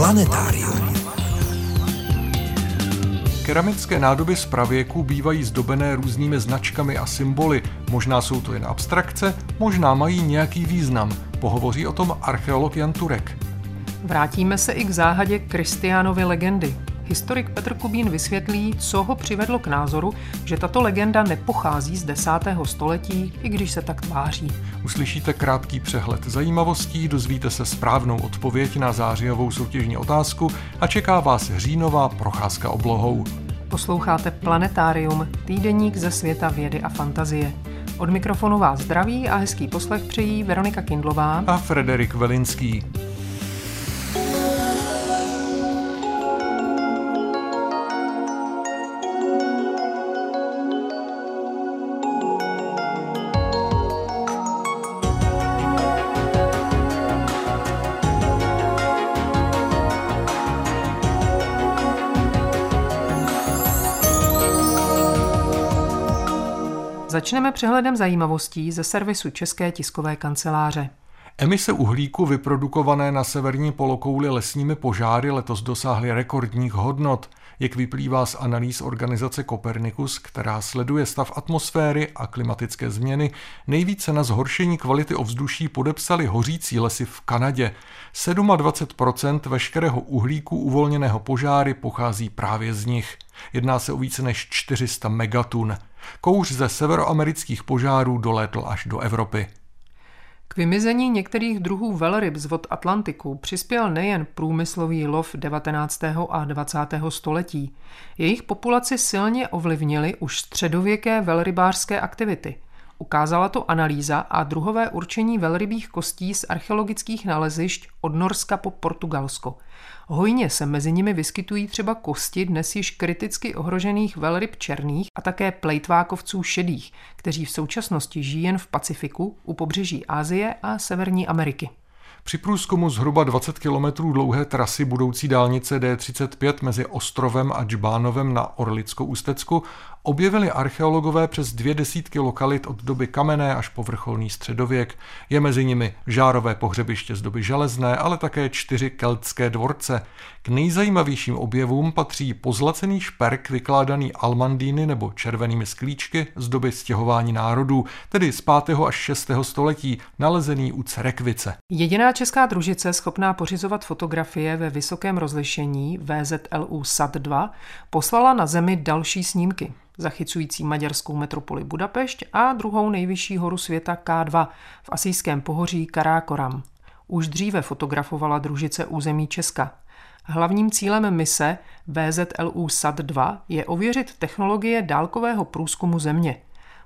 Planetárium. Keramické nádoby z pravěku bývají zdobené různými značkami a symboly. Možná jsou to jen abstrakce, možná mají nějaký význam. Pohovoří o tom archeolog Jan Turek. Vrátíme se i k záhadě Kristiánovy legendy. Historik Petr Kubín vysvětlí, co ho přivedlo k názoru, že tato legenda nepochází z 10. století, i když se tak tváří. Uslyšíte krátký přehled zajímavostí, dozvíte se správnou odpověď na zářijovou soutěžní otázku a čeká vás říjnová procházka oblohou. Posloucháte Planetárium, týdeník ze světa vědy a fantazie. Od mikrofonu vás zdraví a hezký poslech přejí Veronika Kindlová a Frederik Velinský. Začneme přehledem zajímavostí ze servisu České tiskové kanceláře. Emise uhlíku vyprodukované na severní polokouli lesními požáry letos dosáhly rekordních hodnot, jak vyplývá z analýz organizace Copernicus, která sleduje stav atmosféry a klimatické změny. Nejvíce na zhoršení kvality ovzduší podepsali hořící lesy v Kanadě. 27% veškerého uhlíku uvolněného požáry pochází právě z nich. Jedná se o více než 400 megatun. Kouř ze severoamerických požárů dolétl až do Evropy. K vymizení některých druhů velryb z vod Atlantiku přispěl nejen průmyslový lov 19. a 20. století. Jejich populaci silně ovlivnily už středověké velrybářské aktivity – Ukázala to analýza a druhové určení velrybých kostí z archeologických nalezišť od Norska po Portugalsko. Hojně se mezi nimi vyskytují třeba kosti dnes již kriticky ohrožených velryb černých a také plejtvákovců šedých, kteří v současnosti žijí jen v Pacifiku, u pobřeží Asie a Severní Ameriky. Při průzkumu zhruba 20 km dlouhé trasy budoucí dálnice D35 mezi Ostrovem a Džbánovem na Orlickou ústecku objevili archeologové přes dvě desítky lokalit od doby kamenné až po vrcholný středověk. Je mezi nimi žárové pohřebiště z doby železné, ale také čtyři keltské dvorce. K nejzajímavějším objevům patří pozlacený šperk vykládaný almandíny nebo červenými sklíčky z doby stěhování národů, tedy z 5. až 6. století, nalezený u Cerekvice. Jediná česká družice schopná pořizovat fotografie ve vysokém rozlišení VZLU SAT-2 poslala na zemi další snímky zachycující maďarskou metropoli Budapešť a druhou nejvyšší horu světa K2 v asijském pohoří Karákoram. Už dříve fotografovala družice území Česka. Hlavním cílem mise VZLU SAT-2 je ověřit technologie dálkového průzkumu Země.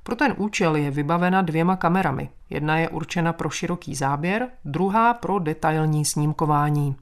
Pro ten účel je vybavena dvěma kamerami. Jedna je určena pro široký záběr, druhá pro detailní snímkování.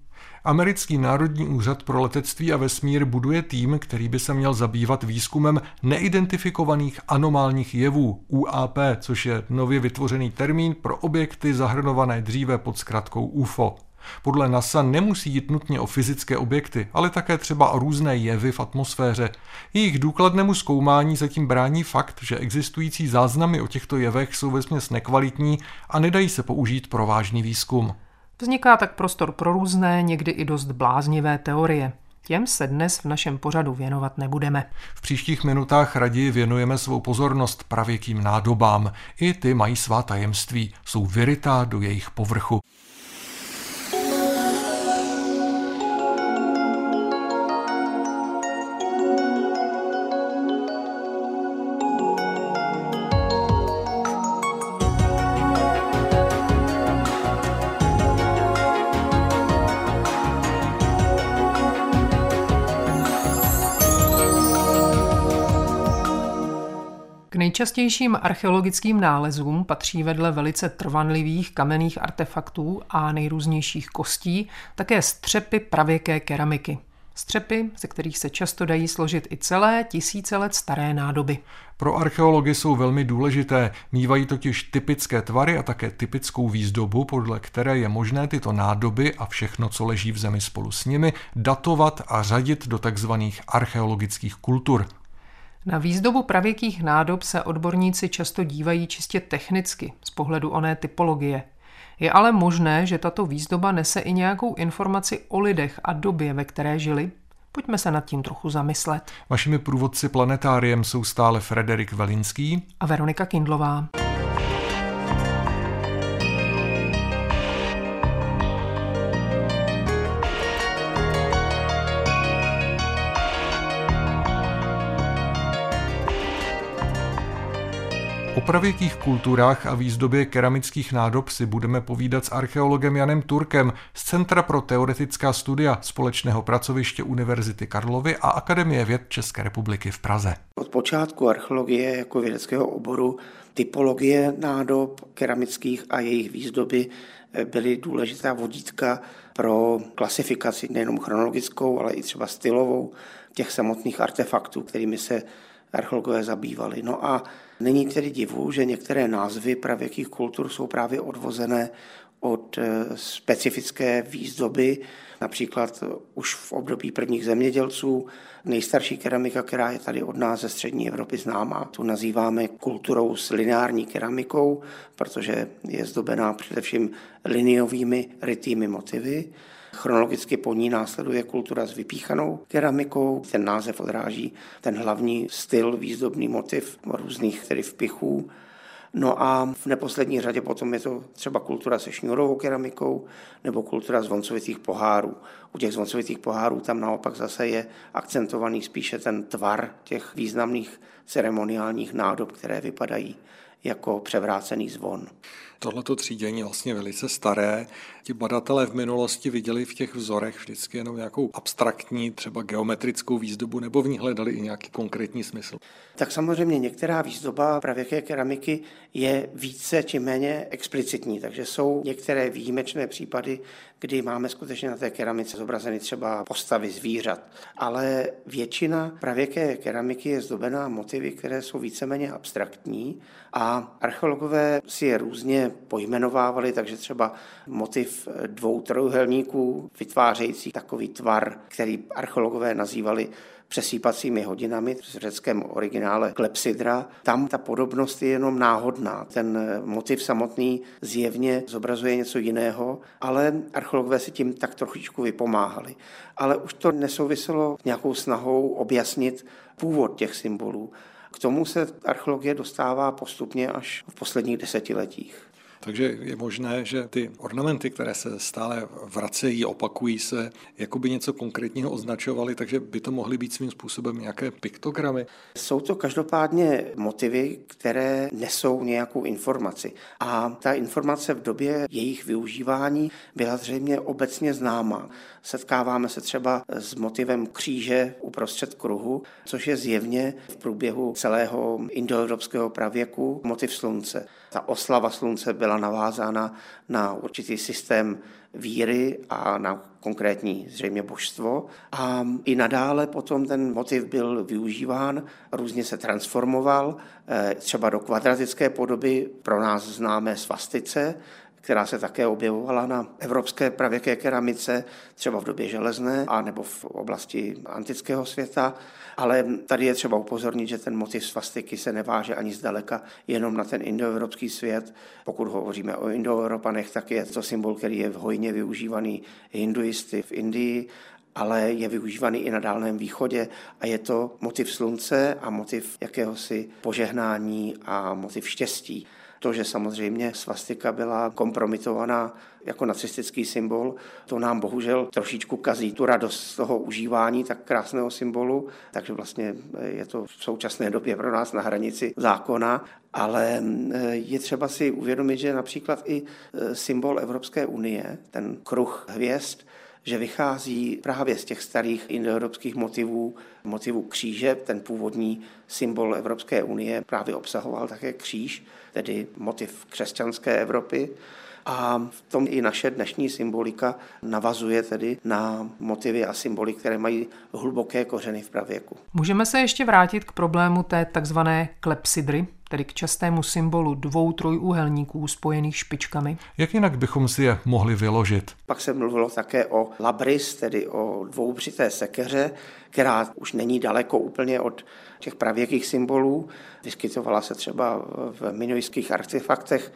Americký Národní úřad pro letectví a vesmír buduje tým, který by se měl zabývat výzkumem neidentifikovaných anomálních jevů UAP, což je nově vytvořený termín pro objekty zahrnované dříve pod zkratkou UFO. Podle NASA nemusí jít nutně o fyzické objekty, ale také třeba o různé jevy v atmosféře. Jejich důkladnému zkoumání zatím brání fakt, že existující záznamy o těchto jevech jsou vesměs nekvalitní a nedají se použít pro vážný výzkum. Vzniká tak prostor pro různé, někdy i dost bláznivé teorie. Těm se dnes v našem pořadu věnovat nebudeme. V příštích minutách raději věnujeme svou pozornost pravěkým nádobám. I ty mají svá tajemství, jsou vyrytá do jejich povrchu. Nejčastějším archeologickým nálezům patří vedle velice trvanlivých kamenných artefaktů a nejrůznějších kostí také střepy pravěké keramiky. Střepy, ze kterých se často dají složit i celé tisíce let staré nádoby. Pro archeology jsou velmi důležité, mývají totiž typické tvary a také typickou výzdobu, podle které je možné tyto nádoby a všechno, co leží v zemi spolu s nimi, datovat a řadit do tzv. archeologických kultur. Na výzdobu pravěkých nádob se odborníci často dívají čistě technicky z pohledu oné typologie. Je ale možné, že tato výzdoba nese i nějakou informaci o lidech a době, ve které žili? Pojďme se nad tím trochu zamyslet. Vašimi průvodci planetáriem jsou stále Frederik Velinský a Veronika Kindlová. Pravěkých kulturách a výzdobě keramických nádob si budeme povídat s archeologem Janem Turkem z Centra pro teoretická studia společného pracoviště Univerzity Karlovy a Akademie věd České republiky v Praze. Od počátku archeologie jako vědeckého oboru typologie nádob keramických a jejich výzdoby byly důležitá vodítka pro klasifikaci nejenom chronologickou, ale i třeba stylovou těch samotných artefaktů, kterými se archeologové zabývali. No a není tedy divu, že některé názvy pravěkých kultur jsou právě odvozené od eh, specifické výzdoby, například už v období prvních zemědělců. Nejstarší keramika, která je tady od nás ze střední Evropy známá, tu nazýváme kulturou s lineární keramikou, protože je zdobená především liniovými rytými motivy. Chronologicky po ní následuje kultura s vypíchanou keramikou. Ten název odráží ten hlavní styl, výzdobný motiv různých tedy vpichů. No a v neposlední řadě potom je to třeba kultura se šňurovou keramikou nebo kultura zvoncovitých pohárů. U těch zvoncovitých pohárů tam naopak zase je akcentovaný spíše ten tvar těch významných ceremoniálních nádob, které vypadají jako převrácený zvon. Tohleto třídění je vlastně velice staré. Ti badatelé v minulosti viděli v těch vzorech vždycky jenom nějakou abstraktní, třeba geometrickou výzdobu, nebo v ní hledali i nějaký konkrétní smysl. Tak samozřejmě některá výzdoba pravěké keramiky je více či méně explicitní, takže jsou některé výjimečné případy, kdy máme skutečně na té keramice zobrazeny třeba postavy zvířat. Ale většina pravěké keramiky je zdobená motivy, které jsou víceméně abstraktní a archeologové si je různě pojmenovávali, takže třeba motiv dvou trojuhelníků vytvářející takový tvar, který archeologové nazývali přesýpacími hodinami v řeckém originále klepsydra. Tam ta podobnost je jenom náhodná. Ten motiv samotný zjevně zobrazuje něco jiného, ale archeologové si tím tak trošičku vypomáhali. Ale už to nesouviselo nějakou snahou objasnit původ těch symbolů. K tomu se archeologie dostává postupně až v posledních desetiletích. Takže je možné, že ty ornamenty, které se stále vracejí, opakují se, jako by něco konkrétního označovaly, takže by to mohly být svým způsobem nějaké piktogramy. Jsou to každopádně motivy, které nesou nějakou informaci. A ta informace v době jejich využívání byla zřejmě obecně známá. Setkáváme se třeba s motivem kříže uprostřed kruhu, což je zjevně v průběhu celého indoevropského pravěku motiv slunce. Ta oslava slunce byla navázána na určitý systém víry a na konkrétní zřejmě božstvo. A i nadále potom ten motiv byl využíván, různě se transformoval, eh, třeba do kvadratické podoby pro nás známé svastice, která se také objevovala na evropské pravěké keramice, třeba v době železné a nebo v oblasti antického světa. Ale tady je třeba upozornit, že ten motiv svastiky se neváže ani zdaleka jenom na ten indoevropský svět. Pokud hovoříme o indoevropanech, tak je to symbol, který je hojně využívaný hinduisty v Indii, ale je využívaný i na Dálném východě a je to motiv slunce a motiv jakéhosi požehnání a motiv štěstí. To, že samozřejmě svastika byla kompromitovaná jako nacistický symbol, to nám bohužel trošičku kazí tu radost z toho užívání tak krásného symbolu, takže vlastně je to v současné době pro nás na hranici zákona, ale je třeba si uvědomit, že například i e, symbol Evropské unie, ten kruh hvězd, že vychází právě z těch starých indoevropských motivů, motivů kříže, ten původní symbol Evropské unie právě obsahoval také kříž, tedy motiv křesťanské Evropy. A v tom i naše dnešní symbolika navazuje tedy na motivy a symboly, které mají hluboké kořeny v pravěku. Můžeme se ještě vrátit k problému té takzvané klepsydry, tedy k častému symbolu dvou trojúhelníků spojených špičkami. Jak jinak bychom si je mohli vyložit? Pak se mluvilo také o labris, tedy o dvoubřité sekeře, která už není daleko úplně od těch pravěkých symbolů. Vyskytovala se třeba v minoických artefaktech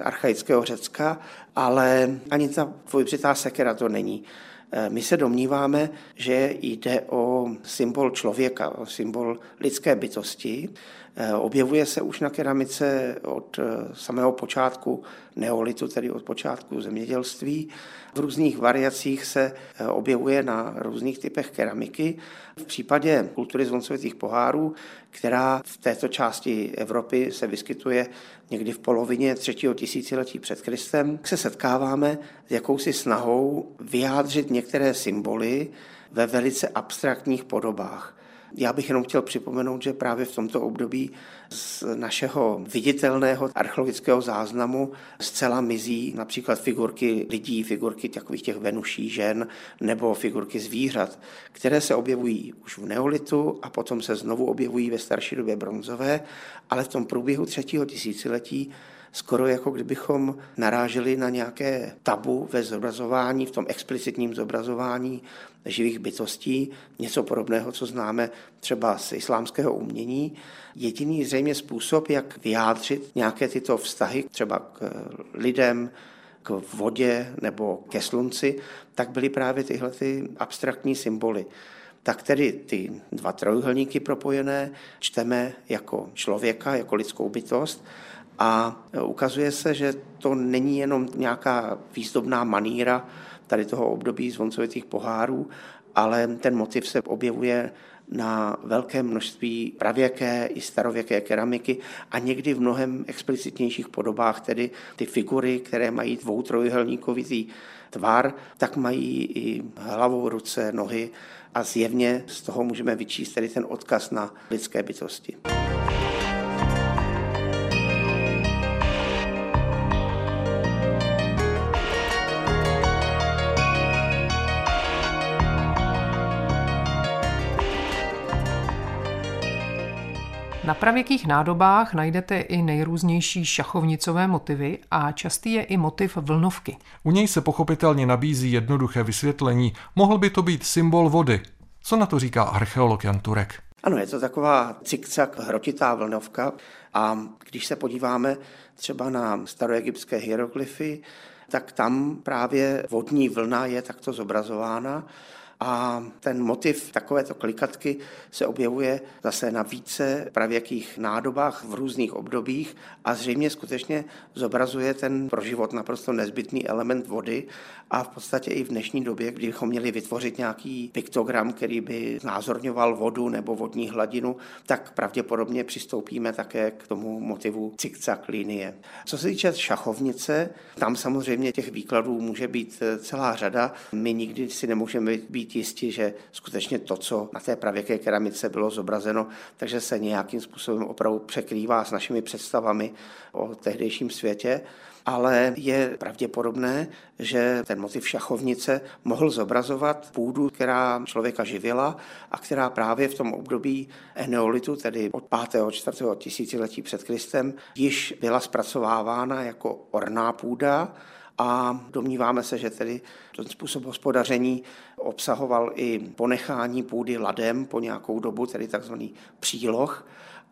archaického Řecka, ale ani ta dvojbřitá sekera to není. Eh, my se domníváme, že jde o symbol člověka, o symbol lidské bytosti. Eh, objevuje se už na keramice od eh, samého počátku neolitu, tedy od počátku zemědělství. V různých variacích se objevuje na různých typech keramiky. V případě kultury zvoncovitých pohárů, která v této části Evropy se vyskytuje někdy v polovině třetího tisíciletí před Kristem, se setkáváme s jakousi snahou vyjádřit některé symboly ve velice abstraktních podobách. Já bych jenom chtěl připomenout, že právě v tomto období z našeho viditelného archeologického záznamu zcela mizí například figurky lidí, figurky takových těch venuší žen nebo figurky zvířat, které se objevují už v neolitu a potom se znovu objevují ve starší době bronzové, ale v tom průběhu třetího tisíciletí skoro jako kdybychom naráželi na nějaké tabu ve zobrazování, v tom explicitním zobrazování živých bytostí, něco podobného, co známe třeba z islámského umění. Jediný zřejmě způsob, jak vyjádřit nějaké tyto vztahy třeba k lidem, k vodě nebo ke slunci, tak byly právě tyhle ty abstraktní symboly. Tak tedy ty dva trojuhelníky propojené čteme jako člověka, jako lidskou bytost a ukazuje se, že to není jenom nějaká výzdobná maníra tady toho období zvoncovitých pohárů, ale ten motiv se objevuje na velké množství pravěké i starověké keramiky a někdy v mnohem explicitnějších podobách, tedy ty figury, které mají dvou trojuhelníkovitý tvar, tak mají i hlavu, ruce, nohy a zjevně z toho můžeme vyčíst tedy ten odkaz na lidské bytosti. Na pravěkých nádobách najdete i nejrůznější šachovnicové motivy a častý je i motiv vlnovky. U něj se pochopitelně nabízí jednoduché vysvětlení. Mohl by to být symbol vody. Co na to říká archeolog Jan Turek? Ano, je to taková cikcak hrotitá vlnovka a když se podíváme třeba na staroegyptské hieroglyfy, tak tam právě vodní vlna je takto zobrazována a ten motiv takovéto klikatky se objevuje zase na více pravěkých nádobách v různých obdobích a zřejmě skutečně zobrazuje ten pro život naprosto nezbytný element vody a v podstatě i v dnešní době, kdybychom měli vytvořit nějaký piktogram, který by znázorňoval vodu nebo vodní hladinu, tak pravděpodobně přistoupíme také k tomu motivu cikcak linie. Co se týče šachovnice, tam samozřejmě těch výkladů může být celá řada. My nikdy si nemůžeme být být jistí, že skutečně to, co na té pravěké keramice bylo zobrazeno, takže se nějakým způsobem opravdu překrývá s našimi představami o tehdejším světě ale je pravděpodobné, že ten motiv šachovnice mohl zobrazovat půdu, která člověka živila a která právě v tom období eneolitu, tedy od 5. 4. tisíciletí před Kristem, již byla zpracovávána jako orná půda a domníváme se, že tedy ten způsob hospodaření obsahoval i ponechání půdy ladem po nějakou dobu, tedy takzvaný příloh.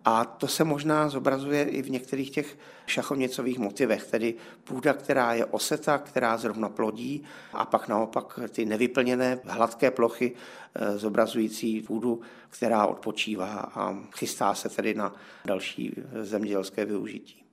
A to se možná zobrazuje i v některých těch šachovnicových motivech, tedy půda, která je oseta, která zrovna plodí, a pak naopak ty nevyplněné hladké plochy eh, zobrazující půdu, která odpočívá a chystá se tedy na další zemědělské využití.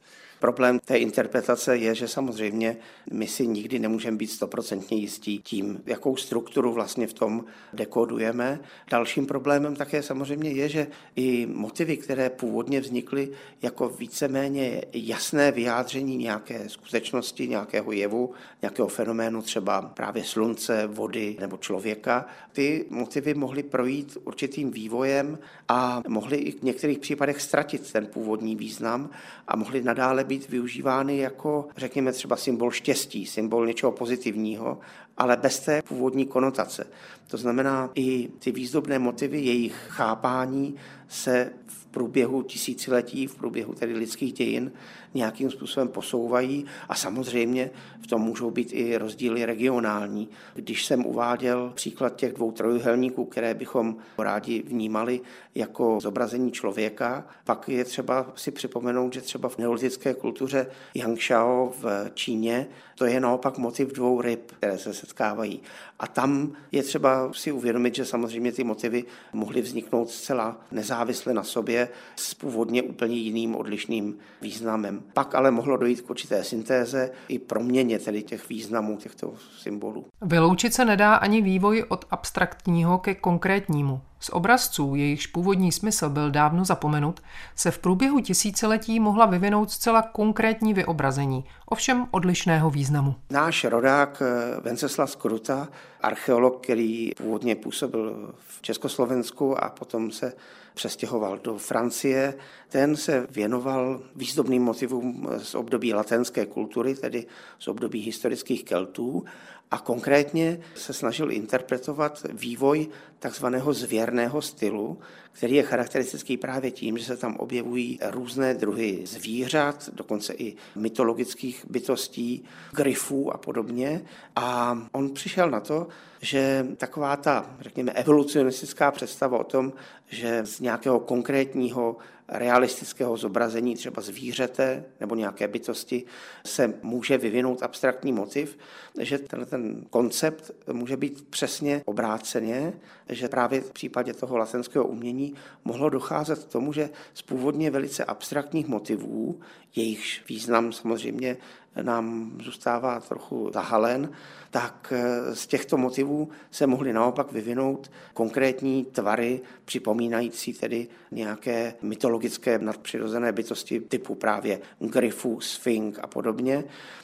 Problém té interpretace je, že samozřejmě my si nikdy nemůžeme být stoprocentně jistí tím, jakou strukturu vlastně v tom dekodujeme. Dalším problémem také samozřejmě je, že i motivy, které původně vznikly jako víceméně jasné vyjádření nějaké skutečnosti, nějakého jevu, nějakého fenoménu, třeba právě slunce, vody nebo člověka, ty motivy mohly projít určitým vývojem a mohly i v některých případech ztratit ten původní význam a mohly nadále být využívány jako, řekněme třeba symbol štěstí, symbol něčeho pozitivního, ale bez té původní konotace. To znamená, i ty výzdobné motivy, jejich chápání se v průběhu tisíciletí, v průběhu tedy lidských dějin nějakým způsobem posouvají a samozřejmě v tom můžou být i rozdíly regionální. Když jsem uváděl příklad těch dvou trojuhelníků, které bychom rádi vnímali jako zobrazení člověka, pak je třeba si připomenout, že třeba v neolitické kultuře Yangshao v Číně to je naopak motiv dvou ryb, které se setkávají. A tam je třeba si uvědomit, že samozřejmě ty motivy mohly vzniknout zcela nezávisle na sobě s původně úplně jiným odlišným významem. Pak ale mohlo dojít k určité syntéze i proměně tedy těch významů těchto symbolů. Vyloučit se nedá ani vývoj od abstraktního ke konkrétnímu. Z obrazců, jejichž původní smysl byl dávno zapomenut, se v průběhu tisíciletí mohla vyvinout zcela konkrétní vyobrazení, ovšem odlišného významu. Náš rodák eh, Venceslav Skruta, archeolog, který původně působil v Československu a potom se přestěhoval do Francie, ten se věnoval výzdobným motivům z období latenské kultury, tedy z období historických Keltů a konkrétně se snažil interpretovat vývoj takzvaného zvěrného stylu, který je charakteristický právě tím, že se tam objevují různé druhy zvířat, dokonce i mytologických bytostí, gryfů a podobně. A on přišel na to, že taková ta, řekněme, evolucionistická představa o tom, že z nějakého konkrétního realistického zobrazení třeba zvířete nebo nějaké bytosti se může vyvinout abstraktní motiv, že ten koncept může být přesně obráceně, že právě v případě toho latenského umění mohlo docházet k tomu, že z původně velice abstraktních motivů, jejichž význam samozřejmě nám zůstává trochu zahalen, tak eh, z těchto motivů se mohly naopak vyvinout konkrétní tvary, připomínající tedy nějaké mytologické nadpřirozené bytosti typu právě gryfů, sfink a podobně.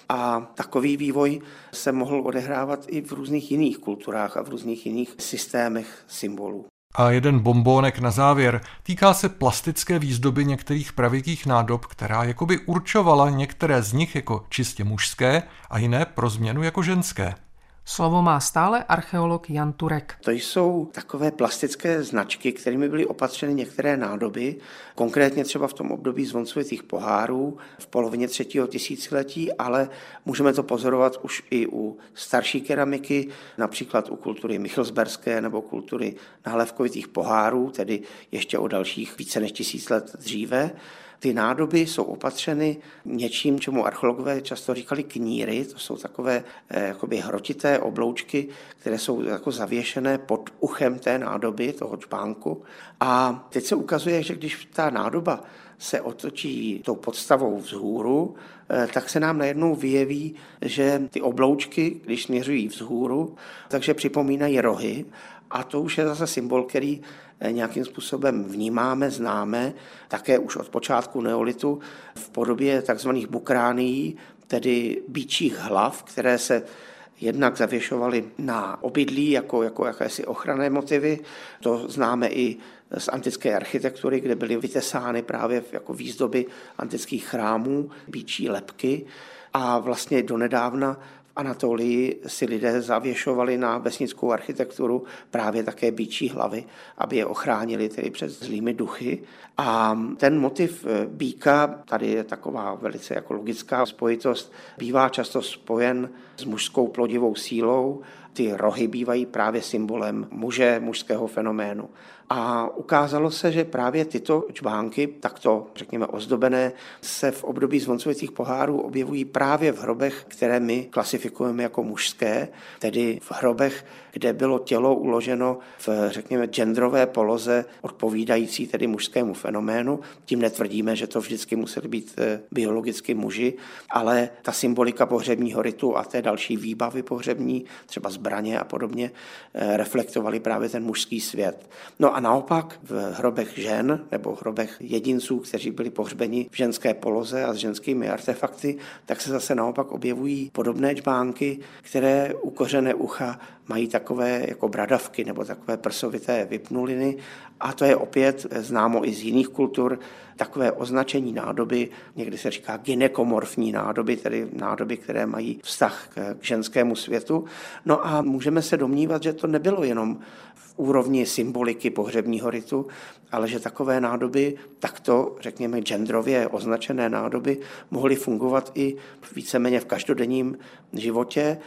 A takový vývoj se mohl odehrávat i v různých jiných kulturách a v různých jiných systémech symbolů. A jeden bombónek na závěr týká se plastické výzdoby některých pravěkých nádob, která jakoby určovala některé z nich jako čistě mužské a jiné pro změnu jako ženské. Slovo má stále archeolog Jan Turek. To jsou takové plastické značky, kterými byly opatřeny některé nádoby, konkrétně třeba v tom období zvoncovitých pohárů v polovině třetího tisíciletí, ale můžeme to pozorovat už i u starší keramiky, například u kultury Michelsberské nebo kultury nahlevkovitých pohárů, tedy ještě o dalších více než tisíc let dříve. Ty nádoby jsou opatřeny něčím, čemu archeologové často říkali kníry, to jsou takové eh, jakoby hrotité obloučky, které jsou jako zavěšené pod uchem té nádoby, toho čpánku. A teď se ukazuje, že když ta nádoba se otočí tou podstavou vzhůru, eh, tak se nám najednou vyjeví, že ty obloučky, když směřují vzhůru, takže připomínají rohy a to už je zase symbol, který eh, nějakým způsobem vnímáme, známe, také už od počátku neolitu v podobě takzvaných bukránií, tedy bíčích hlav, které se jednak zavěšovaly na obydlí jako, jako jakési ochranné motivy. To známe i z antické architektury, kde byly vytesány právě jako výzdoby antických chrámů, bíčí lepky. A vlastně donedávna Anatolii si lidé zavěšovali na vesnickou architekturu právě také bíčí hlavy, aby je ochránili tedy před zlými duchy. A ten motiv býka, tady je taková velice jako logická spojitost, bývá často spojen s mužskou plodivou sílou. Ty rohy bývají právě symbolem muže, mužského fenoménu. A ukázalo se, že právě tyto čbánky, takto řekněme ozdobené, se v období zvoncovitých pohárů objevují právě v hrobech, které my klasifikujeme jako mužské, tedy v hrobech, kde bylo tělo uloženo v, řekněme, genderové poloze odpovídající tedy mužskému fenoménu. Tím netvrdíme, že to vždycky museli být eh, biologicky muži, ale ta symbolika pohřebního ritu a té další výbavy pohřební, třeba zbraně a podobně, eh, reflektovaly právě ten mužský svět. No a naopak v hrobech žen nebo hrobech jedinců, kteří byli pohřbeni v ženské poloze a s ženskými artefakty, tak se zase naopak objevují podobné čbánky, které u kořené ucha mají takové jako bradavky nebo takové prsovité vypnuliny a to je opět známo i z jiných kultur, takové označení nádoby, někdy se říká gynekomorfní nádoby, tedy nádoby, které mají vztah k ženskému světu. No a můžeme se domnívat, že to nebylo jenom v úrovni symboliky pohřebního ritu, ale že takové nádoby, takto řekněme genderově označené nádoby, mohly fungovat i víceméně v každodenním životě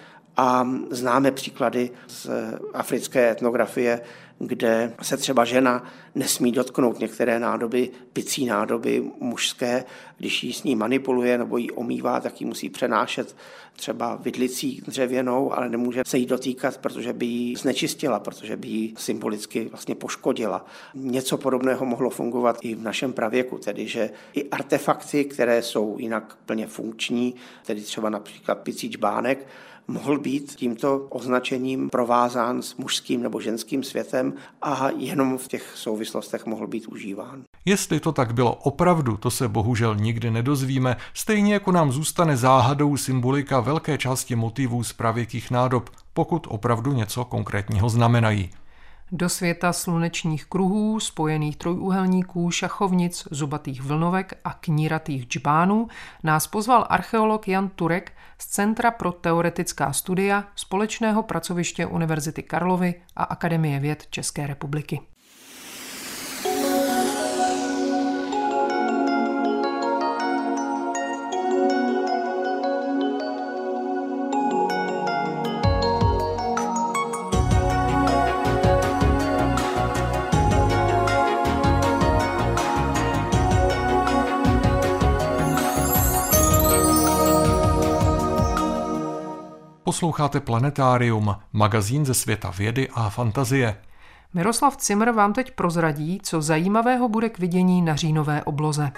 a známe příklady z africké etnografie, kde se třeba žena nesmí dotknout některé nádoby, picí nádoby mužské, když ji s ní manipuluje nebo ji omývá, tak ji musí přenášet třeba vidlicí dřevěnou, ale nemůže se jí dotýkat, protože by ji znečistila, protože by ji symbolicky vlastně poškodila. Něco podobného mohlo fungovat i v našem pravěku, tedy že i artefakty, které jsou jinak plně funkční, tedy třeba například picí čbánek, mohl být tímto označením provázán s mužským nebo ženským světem a jenom v těch souvislostech mohl být užíván. Jestli to tak bylo opravdu, to se bohužel nikdy nedozvíme, stejně jako nám zůstane záhadou symbolika velké části motivů z pravěkých nádob, pokud opravdu něco konkrétního znamenají. Do světa slunečních kruhů, spojených trojúhelníků, šachovnic, zubatých vlnovek a kníratých džbánů nás pozval archeolog Jan Turek z Centra pro teoretická studia Společného pracoviště Univerzity Karlovy a Akademie věd České republiky. Posloucháte Planetárium, magazín ze světa vědy a fantazie. Miroslav Cimr vám teď prozradí, co zajímavého bude k vidění na říjnové obloze.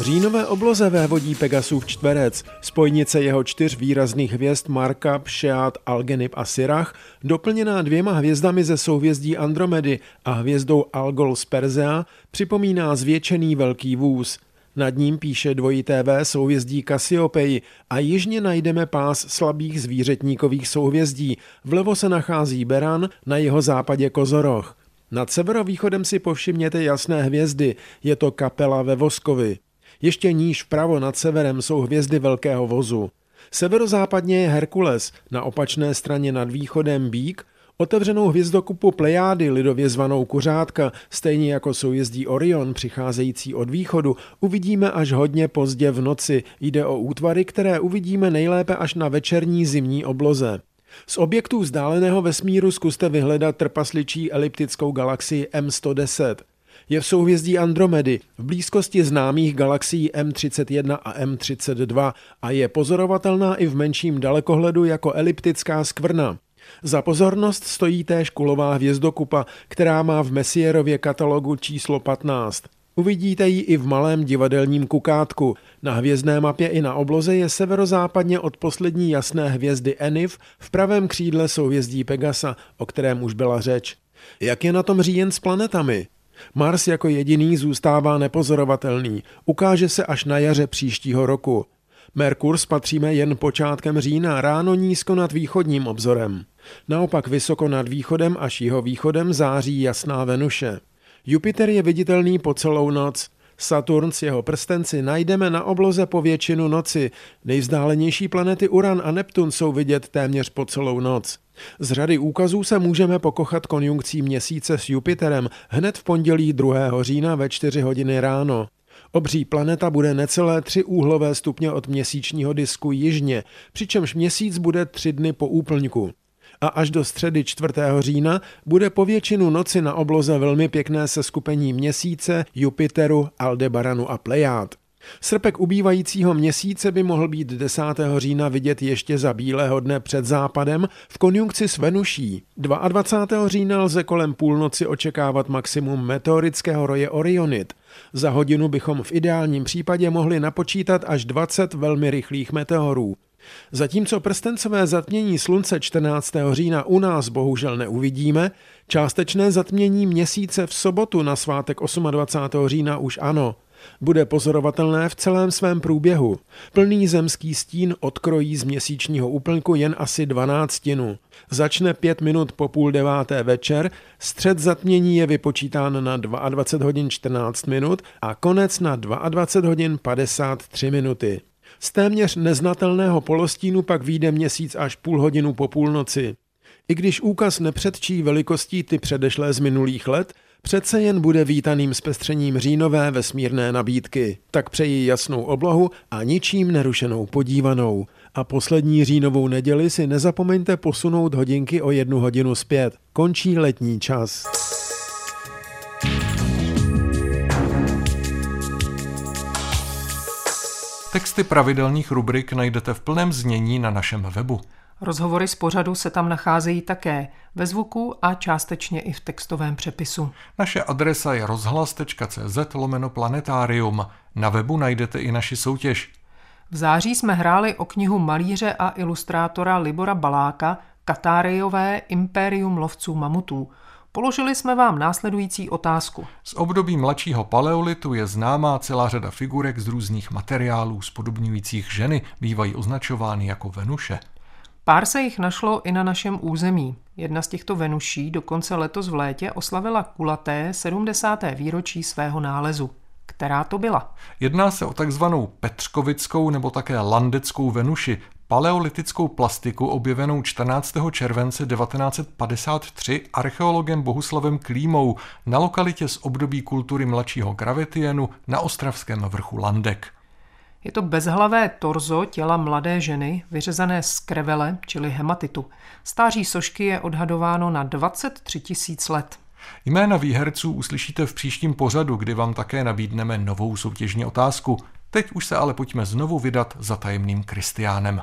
Říjnové obloze vévodí Pegasův čtverec, spojnice jeho čtyř výrazných hvězd Marka, Pšeát, Algenib a Sirach, doplněná dvěma hvězdami ze souhvězdí Andromedy a hvězdou Algol z Persea, připomíná zvětšený velký vůz – nad ním píše dvojité V souhvězdí Kasiopeji a jižně najdeme pás slabých zvířetníkových souhvězdí. Vlevo se nachází Beran, na jeho západě Kozoroch. Nad severovýchodem si povšimněte jasné hvězdy, je to kapela ve Voskovi. Ještě níž vpravo nad severem jsou hvězdy Velkého vozu. Severozápadně je Herkules, na opačné straně nad východem Bík, Otevřenou hvězdokupu Plejády, lidově zvanou Kuřátka, stejně jako soujezdí Orion přicházející od východu, uvidíme až hodně pozdě v noci. Jde o útvary, které uvidíme nejlépe až na večerní zimní obloze. Z objektů vzdáleného vesmíru zkuste vyhledat trpasličí eliptickou galaxii M110. Je v souhvězdí Andromedy, v blízkosti známých galaxií M31 a M32 a je pozorovatelná i v menším dalekohledu jako eliptická skvrna. Za pozornost stojí též kulová hvězdokupa, která má v Messierově katalogu číslo 15. Uvidíte ji i v malém divadelním kukátku. Na hvězdné mapě i na obloze je severozápadně od poslední jasné hvězdy Enif v pravém křídle souhvězdí Pegasa, o kterém už byla řeč. Jak je na tom říjen s planetami? Mars jako jediný zůstává nepozorovatelný. Ukáže se až na jaře příštího roku. Merkur spatříme jen počátkem října ráno nízko nad východním obzorem. Naopak vysoko nad východem až jeho východem září jasná Venuše. Jupiter je viditelný po celou noc. Saturn s jeho prstenci najdeme na obloze po většinu noci. Nejvzdálenější planety Uran a Neptun jsou vidět téměř po celou noc. Z řady úkazů se můžeme pokochat konjunkcí měsíce s Jupiterem hned v pondělí 2. října ve 4 hodiny ráno. Obří planeta bude necelé tři úhlové stupně od měsíčního disku jižně, přičemž měsíc bude tři dny po úplňku a až do středy 4. října bude po většinu noci na obloze velmi pěkné seskupení měsíce, Jupiteru, Aldebaranu a Plejád. Srpek ubývajícího měsíce by mohl být 10. října vidět ještě za bílého dne před západem v konjunkci s Venuší. 22. října lze kolem půlnoci očekávat maximum meteorického roje Orionit. Za hodinu bychom v ideálním případě mohli napočítat až 20 velmi rychlých meteorů. Zatímco prstencové zatmění slunce 14. října u nás bohužel neuvidíme, částečné zatmění měsíce v sobotu na svátek 28. října už ano. Bude pozorovatelné v celém svém průběhu. Plný zemský stín odkrojí z měsíčního úplňku jen asi dvanáctinu. Začne pět minut po půl deváté večer, střed zatmění je vypočítán na 22 hodin 14 minut a konec na 22 hodin 53 minuty. Z téměř neznatelného polostínu pak vyjde měsíc až půl hodinu po půlnoci. I když úkaz nepředčí velikostí ty předešlé z minulých let, přece jen bude vítaným zpestřením říjnové vesmírné nabídky. Tak přeji jasnou oblohu a ničím nerušenou podívanou. A poslední říjnovou neděli si nezapomeňte posunout hodinky o jednu hodinu zpět. Končí letní čas. Texty pravidelných rubrik najdete v plném znění na našem webu. Rozhovory z pořadu se tam nacházejí také ve zvuku a částečně i v textovém přepisu. Naše adresa je rozhlas.cz lomeno planetarium. Na webu najdete i naši soutěž. V září jsme hráli o knihu malíře a ilustrátora Libora Baláka Katáriové Impérium lovců mamutů. Položili jsme vám následující otázku. Z období mladšího paleolitu je známá celá řada figurek z různých materiálů spodobňujících ženy, bývají označovány jako Venuše. Pár se jich našlo i na našem území. Jedna z těchto Venuší dokonce letos v létě oslavila kulaté 70. výročí svého nálezu. Která to byla? Jedná se o takzvanou Petřkovickou nebo také Landeckou Venuši, paleolitickou plastiku objevenou 14. července 1953 archeologem Bohuslavem Klímou na lokalitě z období kultury mladšího gravitienu na ostravském vrchu Landek. Je to bezhlavé torzo těla mladé ženy, vyřezané z krevele, čili hematitu. Stáří sošky je odhadováno na 23 tisíc let. Jména výherců uslyšíte v příštím pořadu, kdy vám také nabídneme novou soutěžní otázku. Teď už se ale pojďme znovu vydat za tajemným Kristiánem.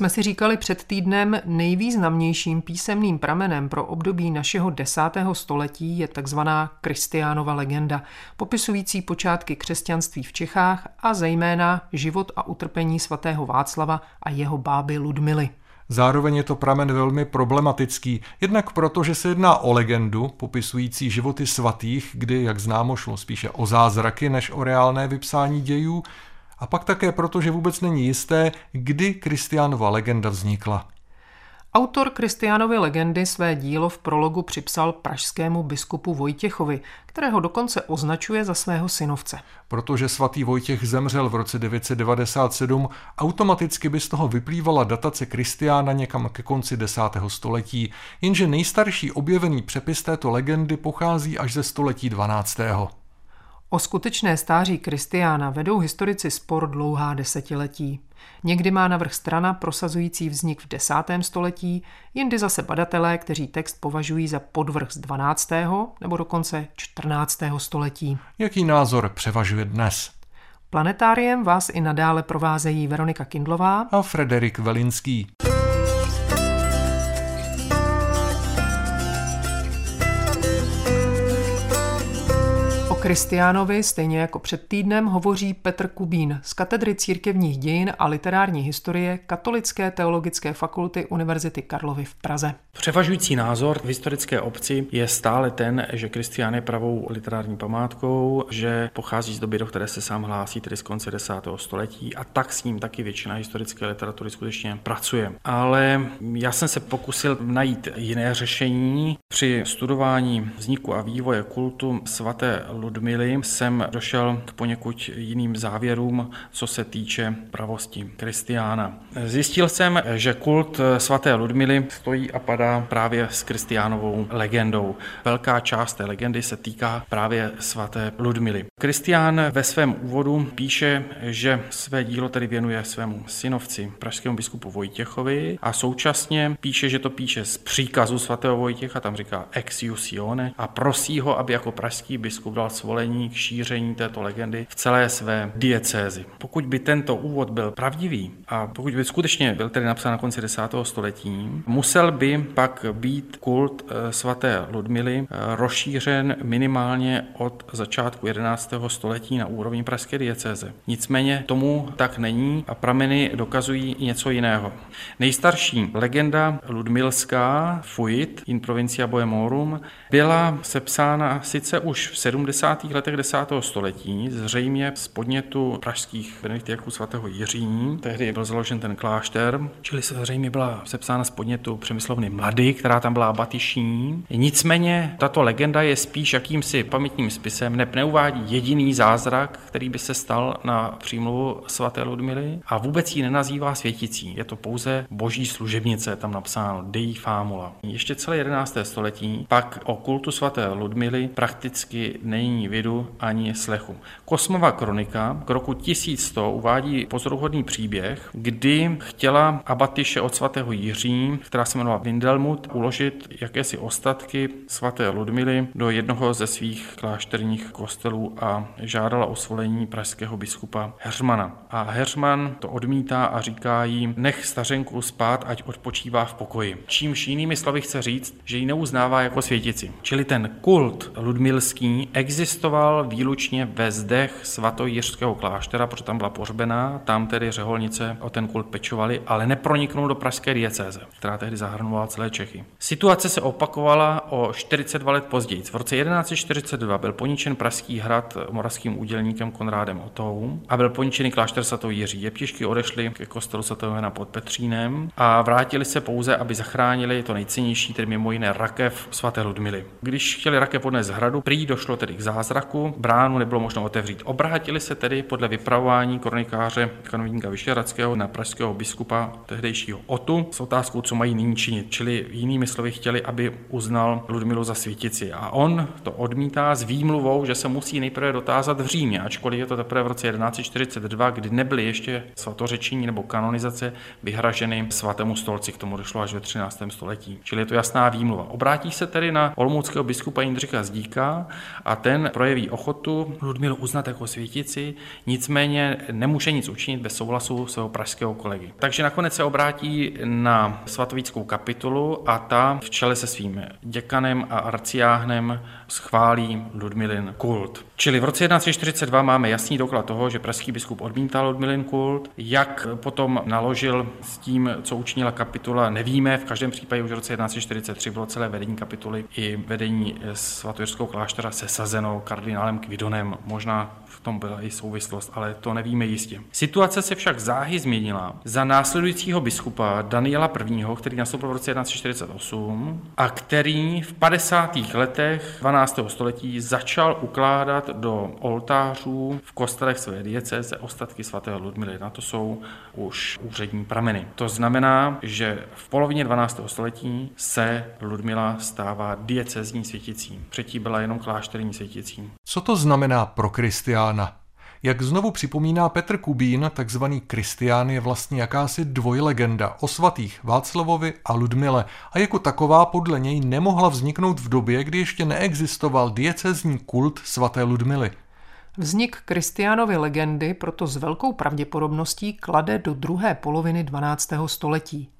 Jsme si říkali před týdnem, nejvýznamnějším písemným pramenem pro období našeho desátého století je takzvaná Kristiánova legenda, popisující počátky křesťanství v Čechách a zejména život a utrpení svatého Václava a jeho báby Ludmily. Zároveň je to pramen velmi problematický, jednak proto, že se jedná o legendu popisující životy svatých, kdy, jak známo, šlo spíše o zázraky než o reálné vypsání dějů, a pak také proto, že vůbec není jisté, kdy Kristiánova legenda vznikla. Autor Kristiánovy legendy své dílo v prologu připsal pražskému biskupu Vojtěchovi, kterého dokonce označuje za svého synovce. Protože svatý Vojtěch zemřel v roce 997, automaticky by z toho vyplývala datace Kristiána někam ke konci desátého století, jenže nejstarší objevený přepis této legendy pochází až ze století 12. O skutečné stáří Kristiána vedou historici spor dlouhá desetiletí. Někdy má navrh strana prosazující vznik v desátém století, jindy zase badatelé, kteří text považují za podvrh z 12. nebo dokonce 14. století. Jaký názor převažuje dnes? Planetáriem vás i nadále provázejí Veronika Kindlová a Frederik Velinský. Kristiánovi, stejně jako před týdnem, hovoří Petr Kubín z katedry církevních dějin a literární historie Katolické teologické fakulty Univerzity Karlovy v Praze. Převažující názor v historické obci je stále ten, že Kristián je pravou literární památkou, že pochází z doby, do které se sám hlásí, tedy z konce 10. století a tak s ním taky většina historické literatury skutečně pracuje. Ale já jsem se pokusil najít jiné řešení. Při studování vzniku a vývoje kultu svaté Ludmily jsem došel k poněkud jiným závěrům, co se týče pravosti Kristiána. Zjistil jsem, že kult svaté Ludmily stojí a padá právě s Kristiánovou legendou. Velká část té legendy se týká právě svaté Ludmily. Kristián ve svém úvodu píše, že své dílo tedy věnuje svému synovci, pražskému biskupu Vojtěchovi a současně píše, že to píše z příkazu svatého Vojtěcha, tam říká ex a prosí ho, aby jako pražský biskup dal svolení k šíření této legendy v celé své diecézi. Pokud by tento úvod byl pravdivý a pokud by skutečně byl tedy napsán na konci 10. století, musel by pak být kult eh, svaté Ludmily eh, rozšířen minimálně od začátku 11. století na úrovni pražské diecéze. Nicméně tomu tak není a prameny dokazují něco jiného. Nejstarší legenda ludmilská Fuit in provincia Bohemorum byla sepsána sice už v 70. letech 10. století, zřejmě z podnětu pražských benediktiaků svatého Jiří. Tehdy byl založen ten klášter, čili zřejmě byla sepsána z podnětu Přemyslovny Mlady, která tam byla abatyší. Nicméně tato legenda je spíš jakýmsi pamětním spisem, ne, neuvádí jediný zázrak, který by se stal na přímluvu svaté Ludmily a vůbec ji nenazývá světicí. Je to pouze boží služebnice, tam napsáno Dei Famula. Ještě celé 11. století pak o kultu svaté Ludmily prakticky není vidu ani slechu. Kosmova kronika k roku 1100 uvádí pozoruhodný příběh, kdy chtěla abatyše od svatého Jiří, která se jmenovala Windelmut, uložit jakési ostatky svaté Ludmily do jednoho ze svých klášterních kostelů a žádala o svolení pražského biskupa Heřmana. A Heřman to odmítá a říká jí, nech stařenku spát, ať odpočívá v pokoji. Čímž jinými slovy chce říct, že ji neuznává jako světici. Čili ten kult ludmilský existoval výlučně ve zdech svatojířského kláštera, protože tam byla pohřbená, tam tedy řeholnice o ten kult pečovali, ale neproniknul do pražské diecéze, která tehdy zahrnovala celé Čechy. Situace se opakovala o 42 let později. V roce 1142 byl poničen pražský hrad moravským údělníkem Konrádem Otou a byl poničený klášter svatou Jiří. Jeptišky odešli ke kostelu svatého Jana pod Petřínem a vrátili se pouze, aby zachránili to nejcennější, tedy mimo jiné rakev svaté Ludmily. Když chtěli rakev odnést z hradu, prý došlo tedy k zázraku, bránu nebylo možno otevřít. Obrátili se tedy podle vypravování kronikáře kanovníka Vyšeradského na pražského biskupa tehdejšího Otu s otázkou, co mají nyní činit. Čili jinými slovy chtěli, aby uznal Ludmilu za světici. A on to odmítá s výmluvou, že se musí nejprve dotázat v Římě, ačkoliv je to teprve v roce 1142, kdy nebyly ještě svatořečení nebo kanonizace vyhraženy svatému stolci. K tomu došlo až ve 13. století. Čili je to jasná výmluva. Obrátí se tedy na olmouckého biskupa Jindřicha Zdíka a ten projeví ochotu Ludmilu uznat jako světici, nicméně nemůže nic učinit bez souhlasu svého pražského kolegy. Takže nakonec se obrátí na svatovíckou kapitulu a ta v čele se svým děkanem a arciáhnem schválí Ludmilin kult. Čili v roce 1142 máme jasný doklad toho, že pražský biskup odmítal Ludmilin kult. Jak potom naložil s tím, co učinila kapitula, nevíme. V každém případě už v roce 1143 bylo celé vedení kapituly i vedení svatojirského kláštera sesazeno kardinálem Kvidonem. Možná tom byla i souvislost, ale to nevíme jistě. Situace se však záhy změnila za následujícího biskupa Daniela I., který nastoupil v roce 1148 a který v 50. letech 12. století začal ukládat do oltářů v kostelech své diecéze ostatky svatého Ludmily. Na to jsou už úřední prameny. To znamená, že v polovině 12. století se Ludmila stává diecezní světicí. Předtím byla jenom klášterní světicí. Co to znamená pro Kristiána? Jak znovu připomíná Petr Kubín, takzvaný Kristián je vlastně jakási dvojlegenda o svatých Václavovi a Ludmile a jako taková podle něj nemohla vzniknout v době, kdy ještě neexistoval diecezní kult svaté Ludmily. Vznik Kristiánovy legendy proto s velkou pravděpodobností klade do druhé poloviny 12. století.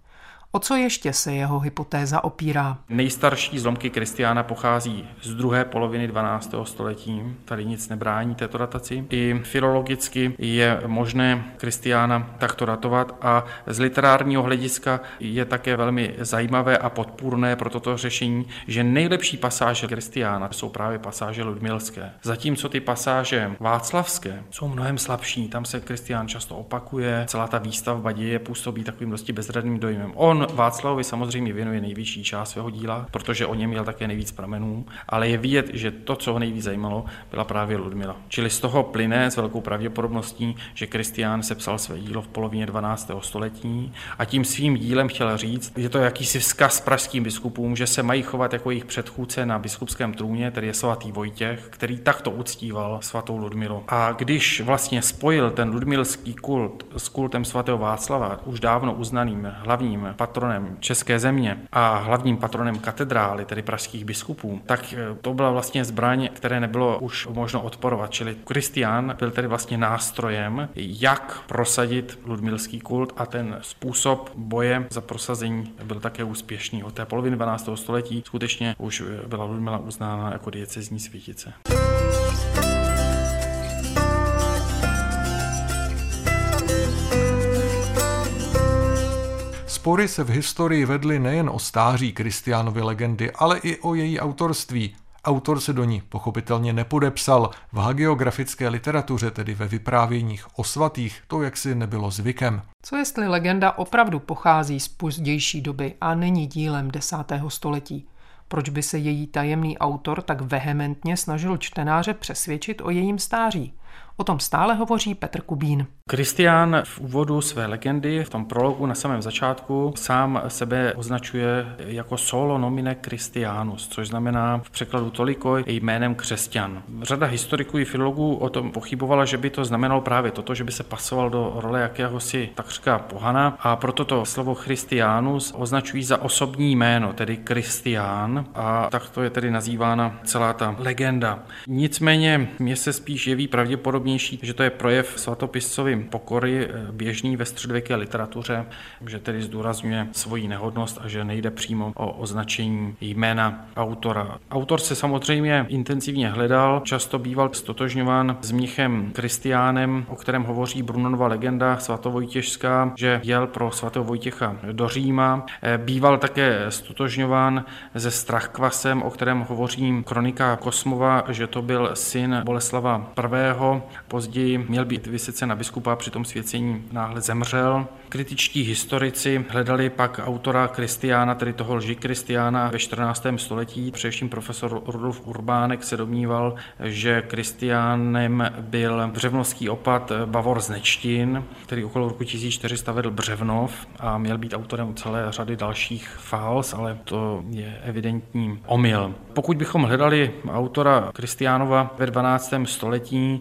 O co ještě se jeho hypotéza opírá? Nejstarší zlomky Kristiána pochází z druhé poloviny 12. století. Tady nic nebrání této dataci. I filologicky je možné Kristiána takto datovat a z literárního hlediska je také velmi zajímavé a podpůrné pro toto řešení, že nejlepší pasáže Kristiána jsou právě pasáže ludmilské. Zatímco ty pasáže václavské jsou mnohem slabší, tam se Kristián často opakuje, celá ta výstavba děje působí takovým dosti bezradným dojmem. On Václavovi samozřejmě věnuje nejvyšší část svého díla, protože o něm měl také nejvíc pramenů, ale je vidět, že to, co ho nejvíc zajímalo, byla právě Ludmila. Čili z toho plyne s velkou pravděpodobností, že Kristián sepsal své dílo v polovině 12. století a tím svým dílem chtěl říct, je to jakýsi vzkaz pražským biskupům, že se mají chovat jako jejich předchůdce na biskupském trůně, tedy je svatý Vojtěch, který takto uctíval svatou Ludmilu. A když vlastně spojil ten ludmilský kult s kultem svatého Václava, už dávno uznaným hlavním patronem české země a hlavním patronem katedrály, tedy pražských biskupů, tak eh, to byla vlastně zbraň, které nebylo už možno odporovat. Čili Kristián byl tedy vlastně nástrojem, jak prosadit ludmilský kult a ten způsob boje za prosazení byl také úspěšný. Od té poloviny 12. století skutečně už byla Ludmila uznána jako diecezní světice. Spory se v historii vedly nejen o stáří Kristiánovy legendy, ale i o její autorství. Autor se do ní pochopitelně nepodepsal. V hagiografické literatuře, tedy ve vyprávěních o svatých, to jaksi nebylo zvykem. Co jestli legenda opravdu pochází z pozdější doby a není dílem desátého století? Proč by se její tajemný autor tak vehementně snažil čtenáře přesvědčit o jejím stáří? O tom stále hovoří Petr Kubín. Kristián v úvodu své legendy, v tom prologu na samém začátku, sám sebe označuje jako solo nomine Christianus, což znamená v překladu toliko jménem křesťan. Řada historiků i filologů o tom pochybovala, že by to znamenalo právě toto, že by se pasoval do role jakéhosi takřka pohana a proto to slovo Christianus označují za osobní jméno, tedy Kristián a tak to je tedy nazývána celá ta legenda. Nicméně mně se spíš jeví pravděpodobnější, že to je projev svatopiscovi pokory eh, běžný ve středověké literatuře, že tedy zdůrazňuje svoji nehodnost a že nejde přímo o označení jména autora. Autor se samozřejmě intenzivně hledal, často býval stotožňován s mnichem Kristiánem, o kterém hovoří Brunonova legenda svatovojtěžská, že jel pro svatého Vojtěcha do Říma. Eh, býval také stotožňován se Strachkvasem, o kterém hovoří kronika Kosmova, že to byl syn Boleslava I. Později měl být vysecen na biskupa při tom svěcení náhle zemřel. Kritičtí historici hledali pak autora Kristiána, tedy toho lži Kristiána ve 14. století. Především profesor Rudolf Urbánek se domníval, že Kristiánem byl břevnovský opat Bavor z Nečtin, který okolo roku 1400 vedl Břevnov a měl být autorem celé řady dalších fals, ale to je evidentní omyl. Pokud bychom hledali autora Kristiánova ve 12. století,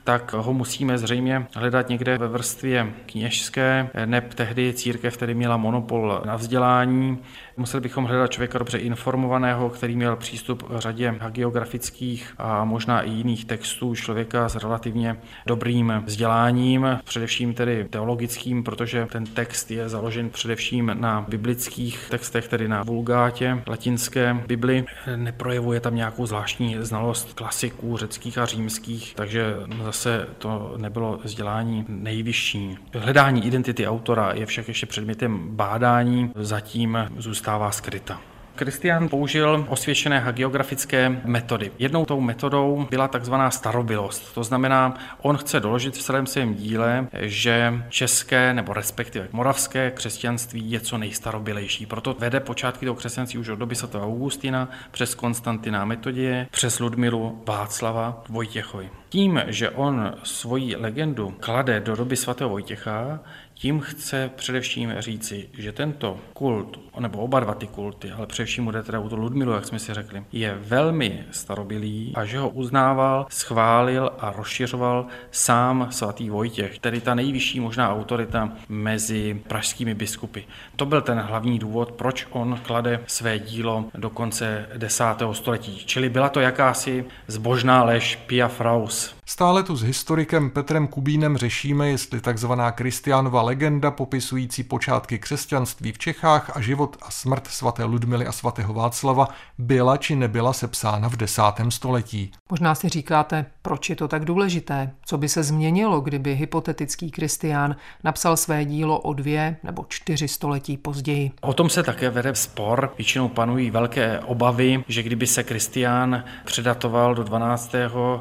tak ho musíme zřejmě hledat někde ve vrstvě kněžské, neb tehdy církev tedy měla monopol na vzdělání. Museli bychom hledat člověka dobře informovaného, který měl přístup k řadě hagiografických a možná i jiných textů, člověka s relativně dobrým vzděláním, především tedy teologickým, protože ten text je založen především na biblických textech, tedy na vulgátě, latinské Bibli. Neprojevuje tam nějakou zvláštní znalost klasiků řeckých a římských, takže zase to nebylo vzdělání nejvyšší. Hledání identity autora je však ještě předmětem bádání, zatím zůstává skryta. Kristián použil osvědčené hagiografické metody. Jednou tou metodou byla takzvaná starobilost. To znamená, on chce doložit v celém svém díle, že české nebo respektive moravské křesťanství je co nejstarobilejší. Proto vede počátky toho křesťanství už od doby svatého Augustina přes Konstantina Metodie, přes Ludmilu Václava Vojtěchovi. Tím, že on svoji legendu klade do doby svatého Vojtěcha, tím chce především říci, že tento kult, nebo oba dva ty kulty, ale především bude teda u to Ludmilu, jak jsme si řekli, je velmi starobilý a že ho uznával, schválil a rozšiřoval sám svatý Vojtěch, tedy ta nejvyšší možná autorita mezi pražskými biskupy. To byl ten hlavní důvod, proč on klade své dílo do konce desátého století. Čili byla to jakási zbožná lež Pia Fraus, Stále tu s historikem Petrem Kubínem řešíme, jestli takzvaná Kristiánova legenda popisující počátky křesťanství v Čechách a život a smrt svaté Ludmily a svatého Václava byla či nebyla sepsána v desátém století. Možná si říkáte, proč je to tak důležité? Co by se změnilo, kdyby hypotetický Kristián napsal své dílo o dvě nebo čtyři století později? O tom se také vede spor. Většinou panují velké obavy, že kdyby se Kristián předatoval do 12.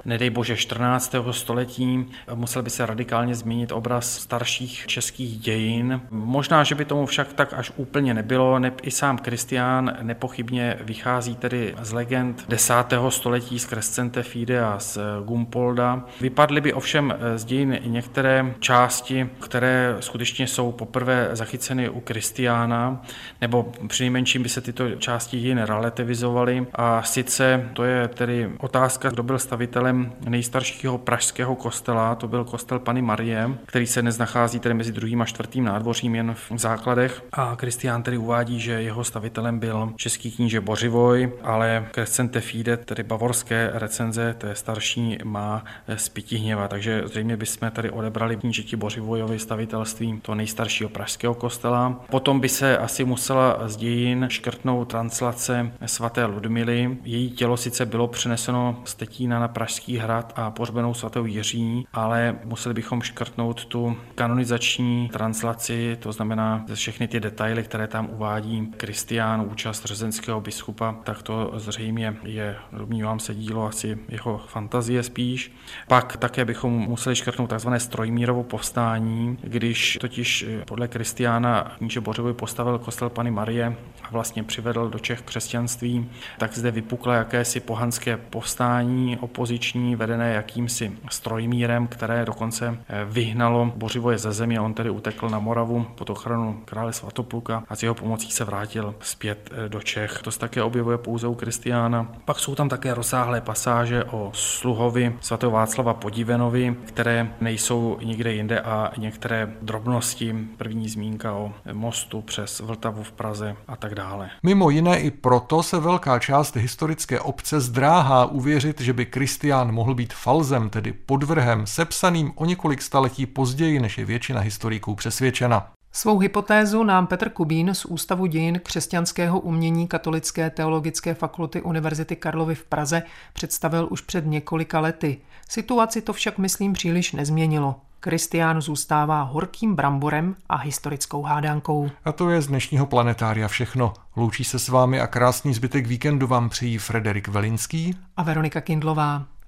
nedej bože 14 19. století musel by se radikálně změnit obraz starších českých dějin. Možná, že by tomu však tak až úplně nebylo, ne, i sám Kristián nepochybně vychází tedy z legend 10. století z Crescente Fide a z Gumpolda. Vypadly by ovšem z dějin některé části, které skutečně jsou poprvé zachyceny u Kristiána, nebo přinejmenším by se tyto části dějin relativizovaly. A sice to je tedy otázka, kdo byl stavitelem nejstarší nejstaršího pražského kostela, to byl kostel Pany Marie, který se dnes nachází tedy mezi druhým a čtvrtým nádvořím jen v základech. A Kristián tedy uvádí, že jeho stavitelem byl český kníže Bořivoj, ale Crescente Fide, tedy bavorské recenze, to je starší, má z Pitihněva, takže zřejmě bychom tady odebrali knížeti Bořivojovi stavitelství to nejstaršího pražského kostela. Potom by se asi musela z dějin škrtnout translace svaté Ludmily. Její tělo sice bylo přeneseno z Tetína na Pražský hrad a pohřbenou svatou Jiří, ale museli bychom škrtnout tu kanonizační translaci, to znamená všechny ty detaily, které tam uvádí Kristián, účast řezenského biskupa, tak to zřejmě je, domnívám se, dílo asi jeho fantazie spíš. Pak také bychom museli škrtnout tzv. strojmírovo povstání, když totiž podle Kristiána kníže Bořivoj postavil kostel Pany Marie a vlastně přivedl do Čech křesťanství, tak zde vypukla jakési pohanské povstání opoziční, vedené jakýmsi strojmírem, které dokonce eh, vyhnalo Bořivoje ze země. On tedy utekl na Moravu pod ochranu krále Svatopluka a s jeho pomocí se vrátil zpět eh, do Čech. To se také objevuje pouze u Kristiána. Pak jsou tam také rozsáhlé pasáže o sluhovi svatého Václava Podivenovi, které nejsou nikde jinde a některé drobnosti. První zmínka o mostu přes Vltavu v Praze a tak dále. Mimo jiné i proto se velká část historické obce zdráhá uvěřit, že by Kristián mohl být falzem, tedy podvrhem, sepsaným o několik staletí později, než je většina historiků přesvědčena. Svou hypotézu nám Petr Kubín z Ústavu dějin křesťanského umění Katolické teologické fakulty Univerzity Karlovy v Praze představil už před několika lety. Situaci to však, myslím, příliš nezměnilo. Kristián zůstává horkým bramborem a historickou hádankou. A to je z dnešního planetária všechno. Loučí se s vámi a krásný zbytek víkendu vám přijí Frederik Velinský a Veronika Kindlová.